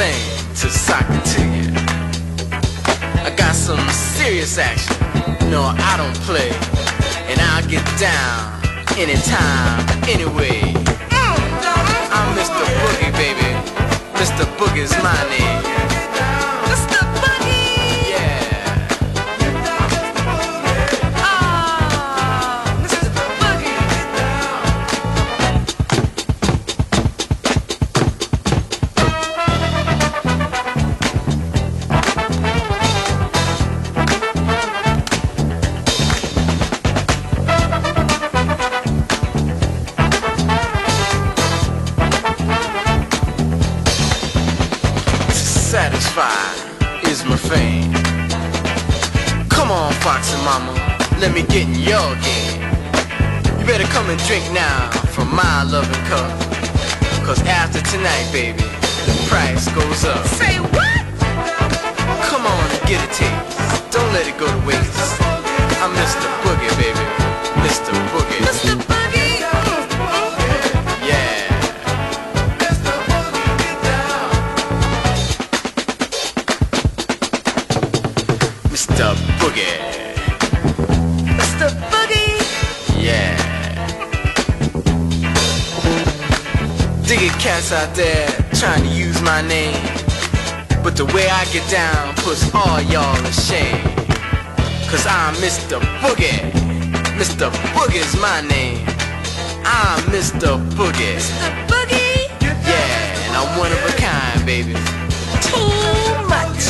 Thing to to you. I got some serious action. No, I don't play. And I'll get down anytime, anyway. I'm Mr. Boogie, baby. Mr. Boogie's my name. Let me get in your game. You better come and drink now from my loving cup. Cause after tonight, baby, the price goes up. Say what? Come on and get a taste. Don't let it go to waste. I'm Mr. Boogie, baby. Mr. Boogie. Cats out there trying to use my name. But the way I get down puts all y'all to shame. Cause I'm Mr. Boogie. Mr. Boogie's my name. I'm Mr. Boogie. Mr. Boogie? Yeah, and I'm one of a kind, baby. Too much.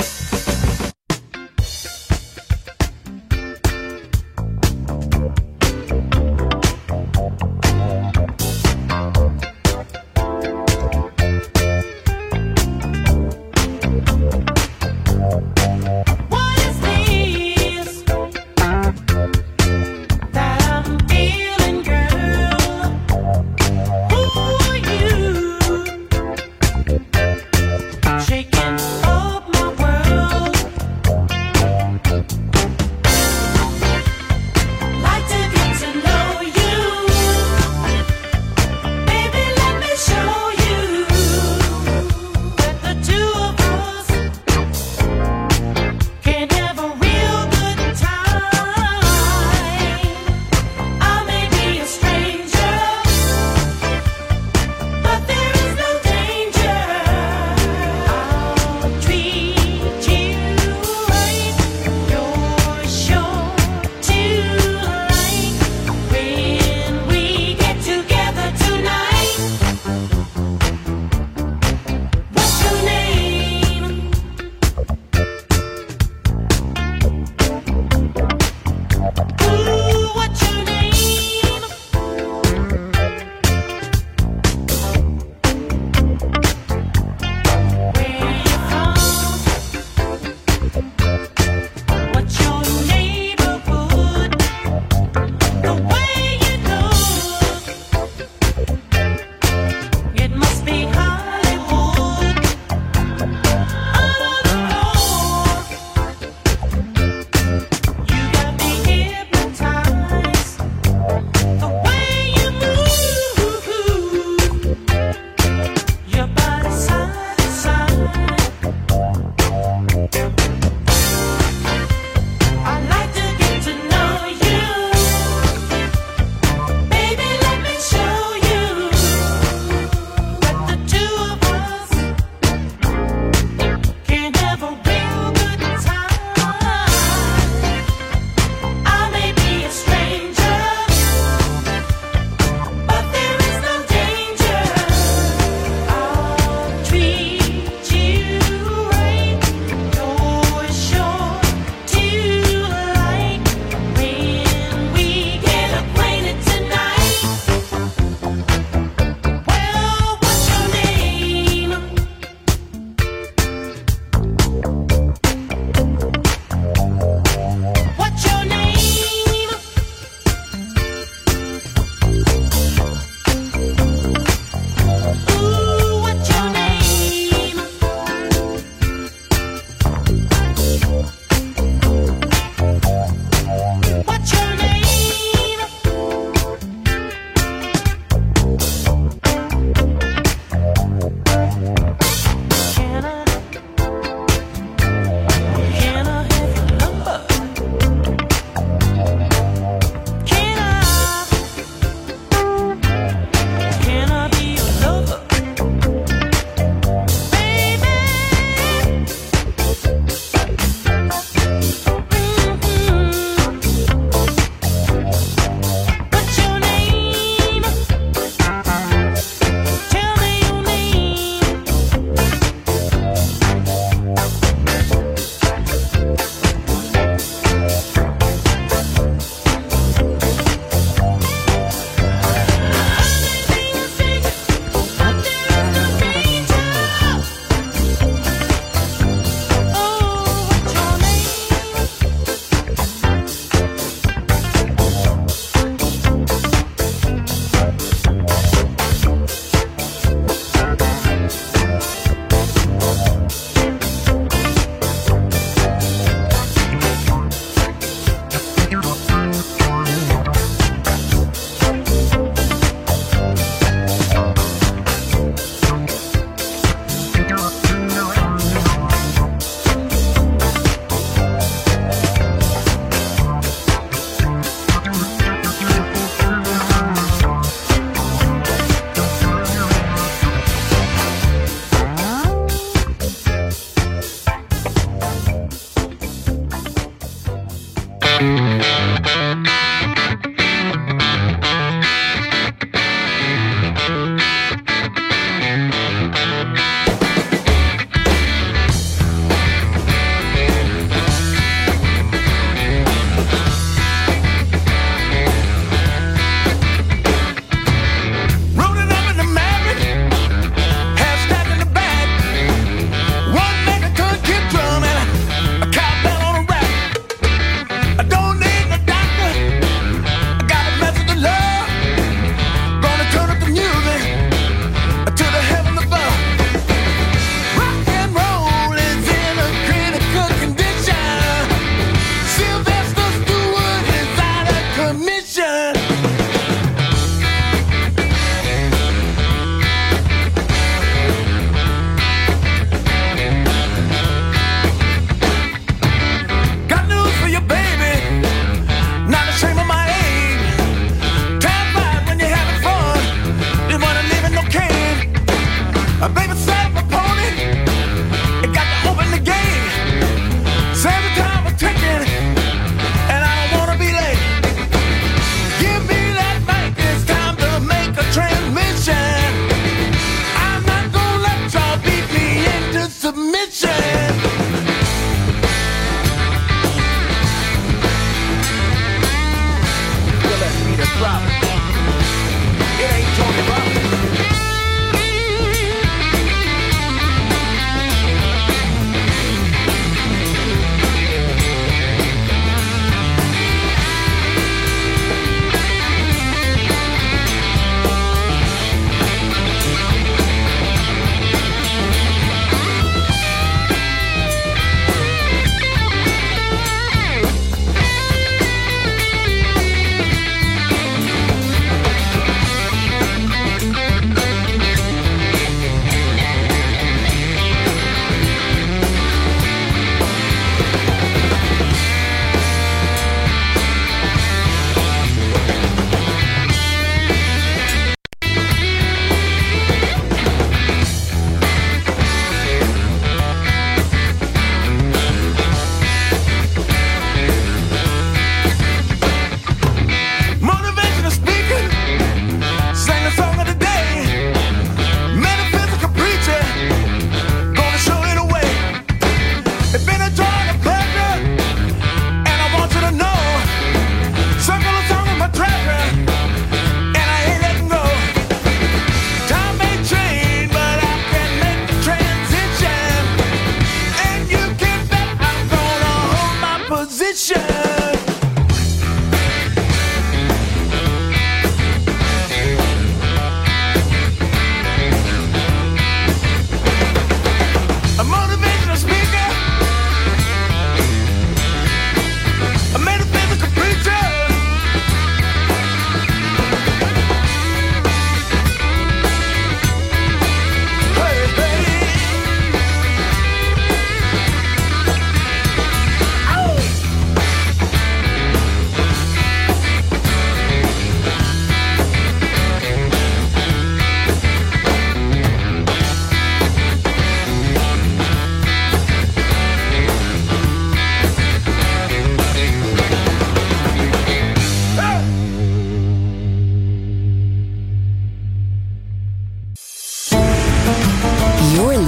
Ooh.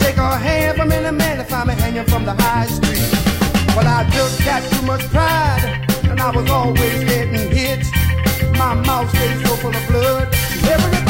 take a hand from any man if I'm hanging from the high street. Well, I just got too much pride, and I was always getting hit. My mouth stays so full of blood. Everybody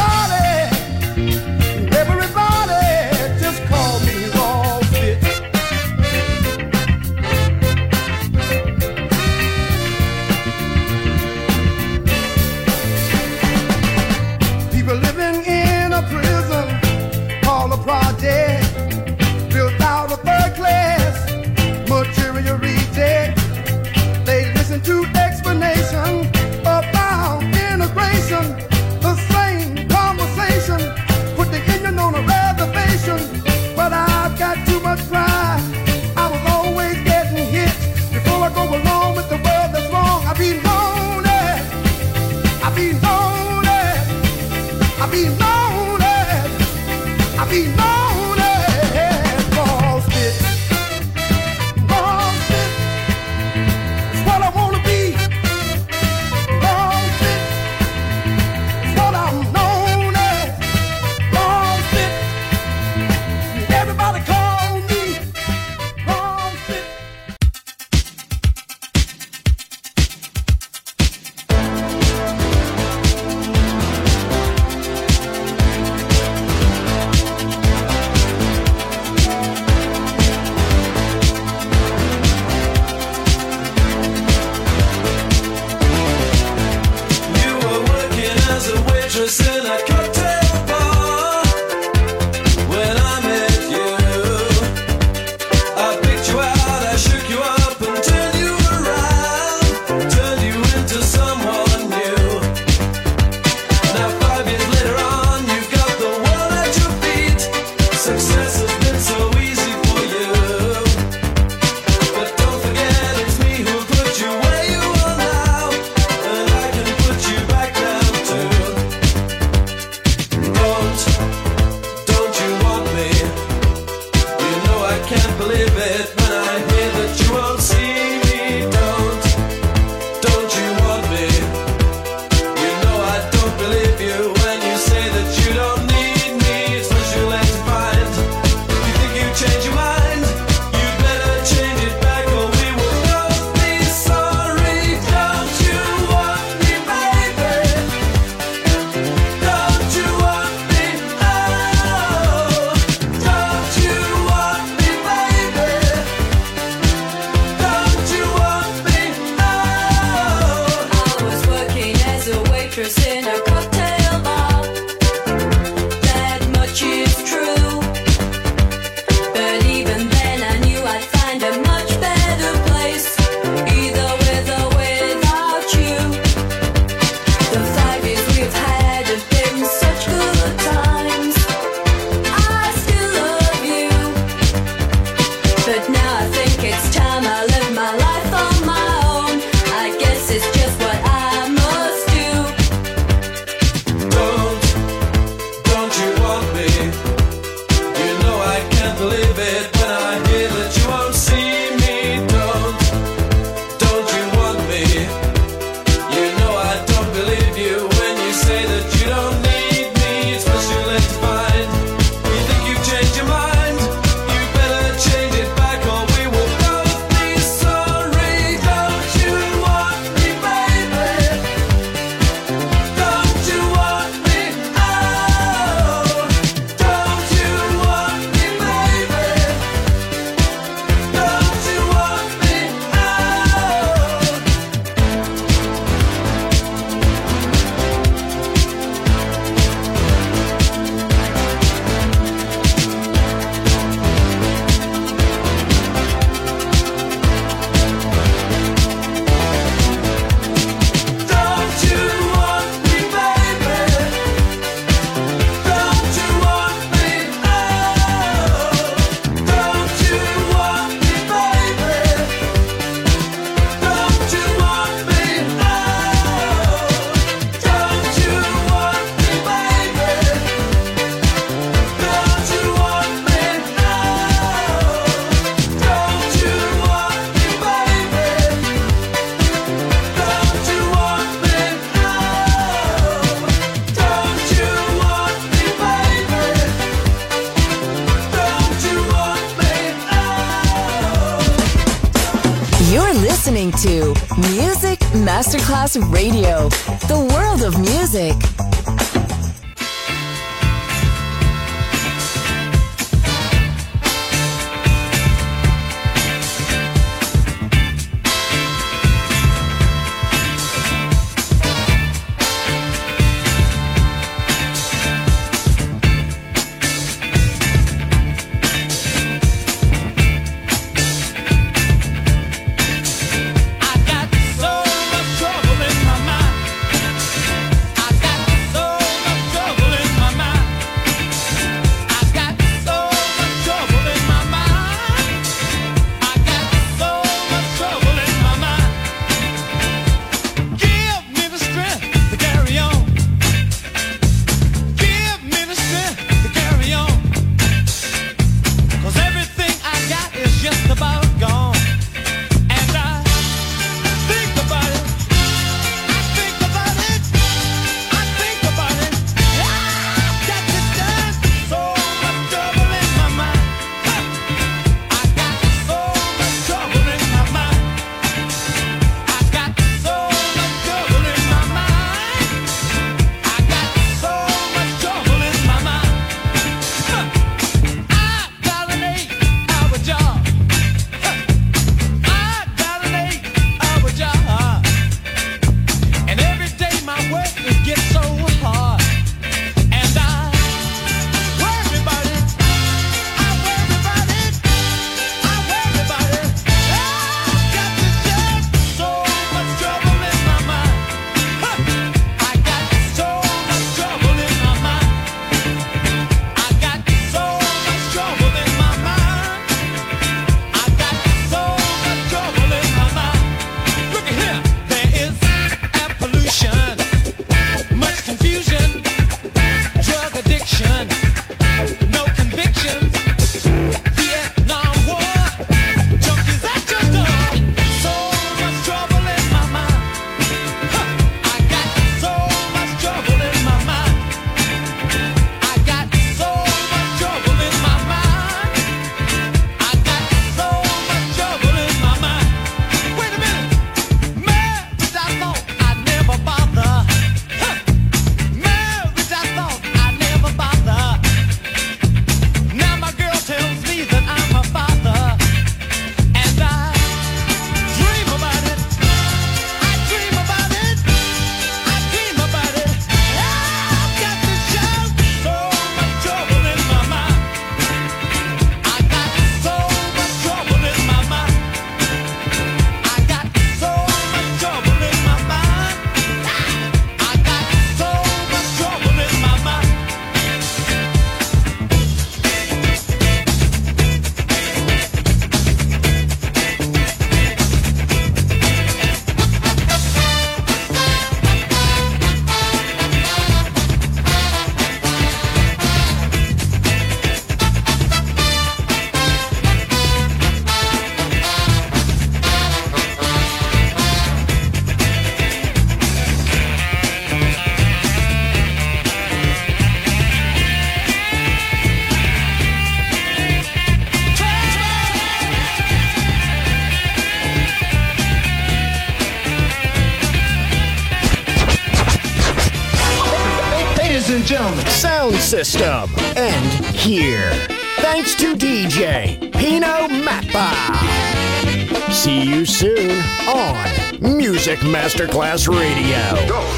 Masterclass Radio.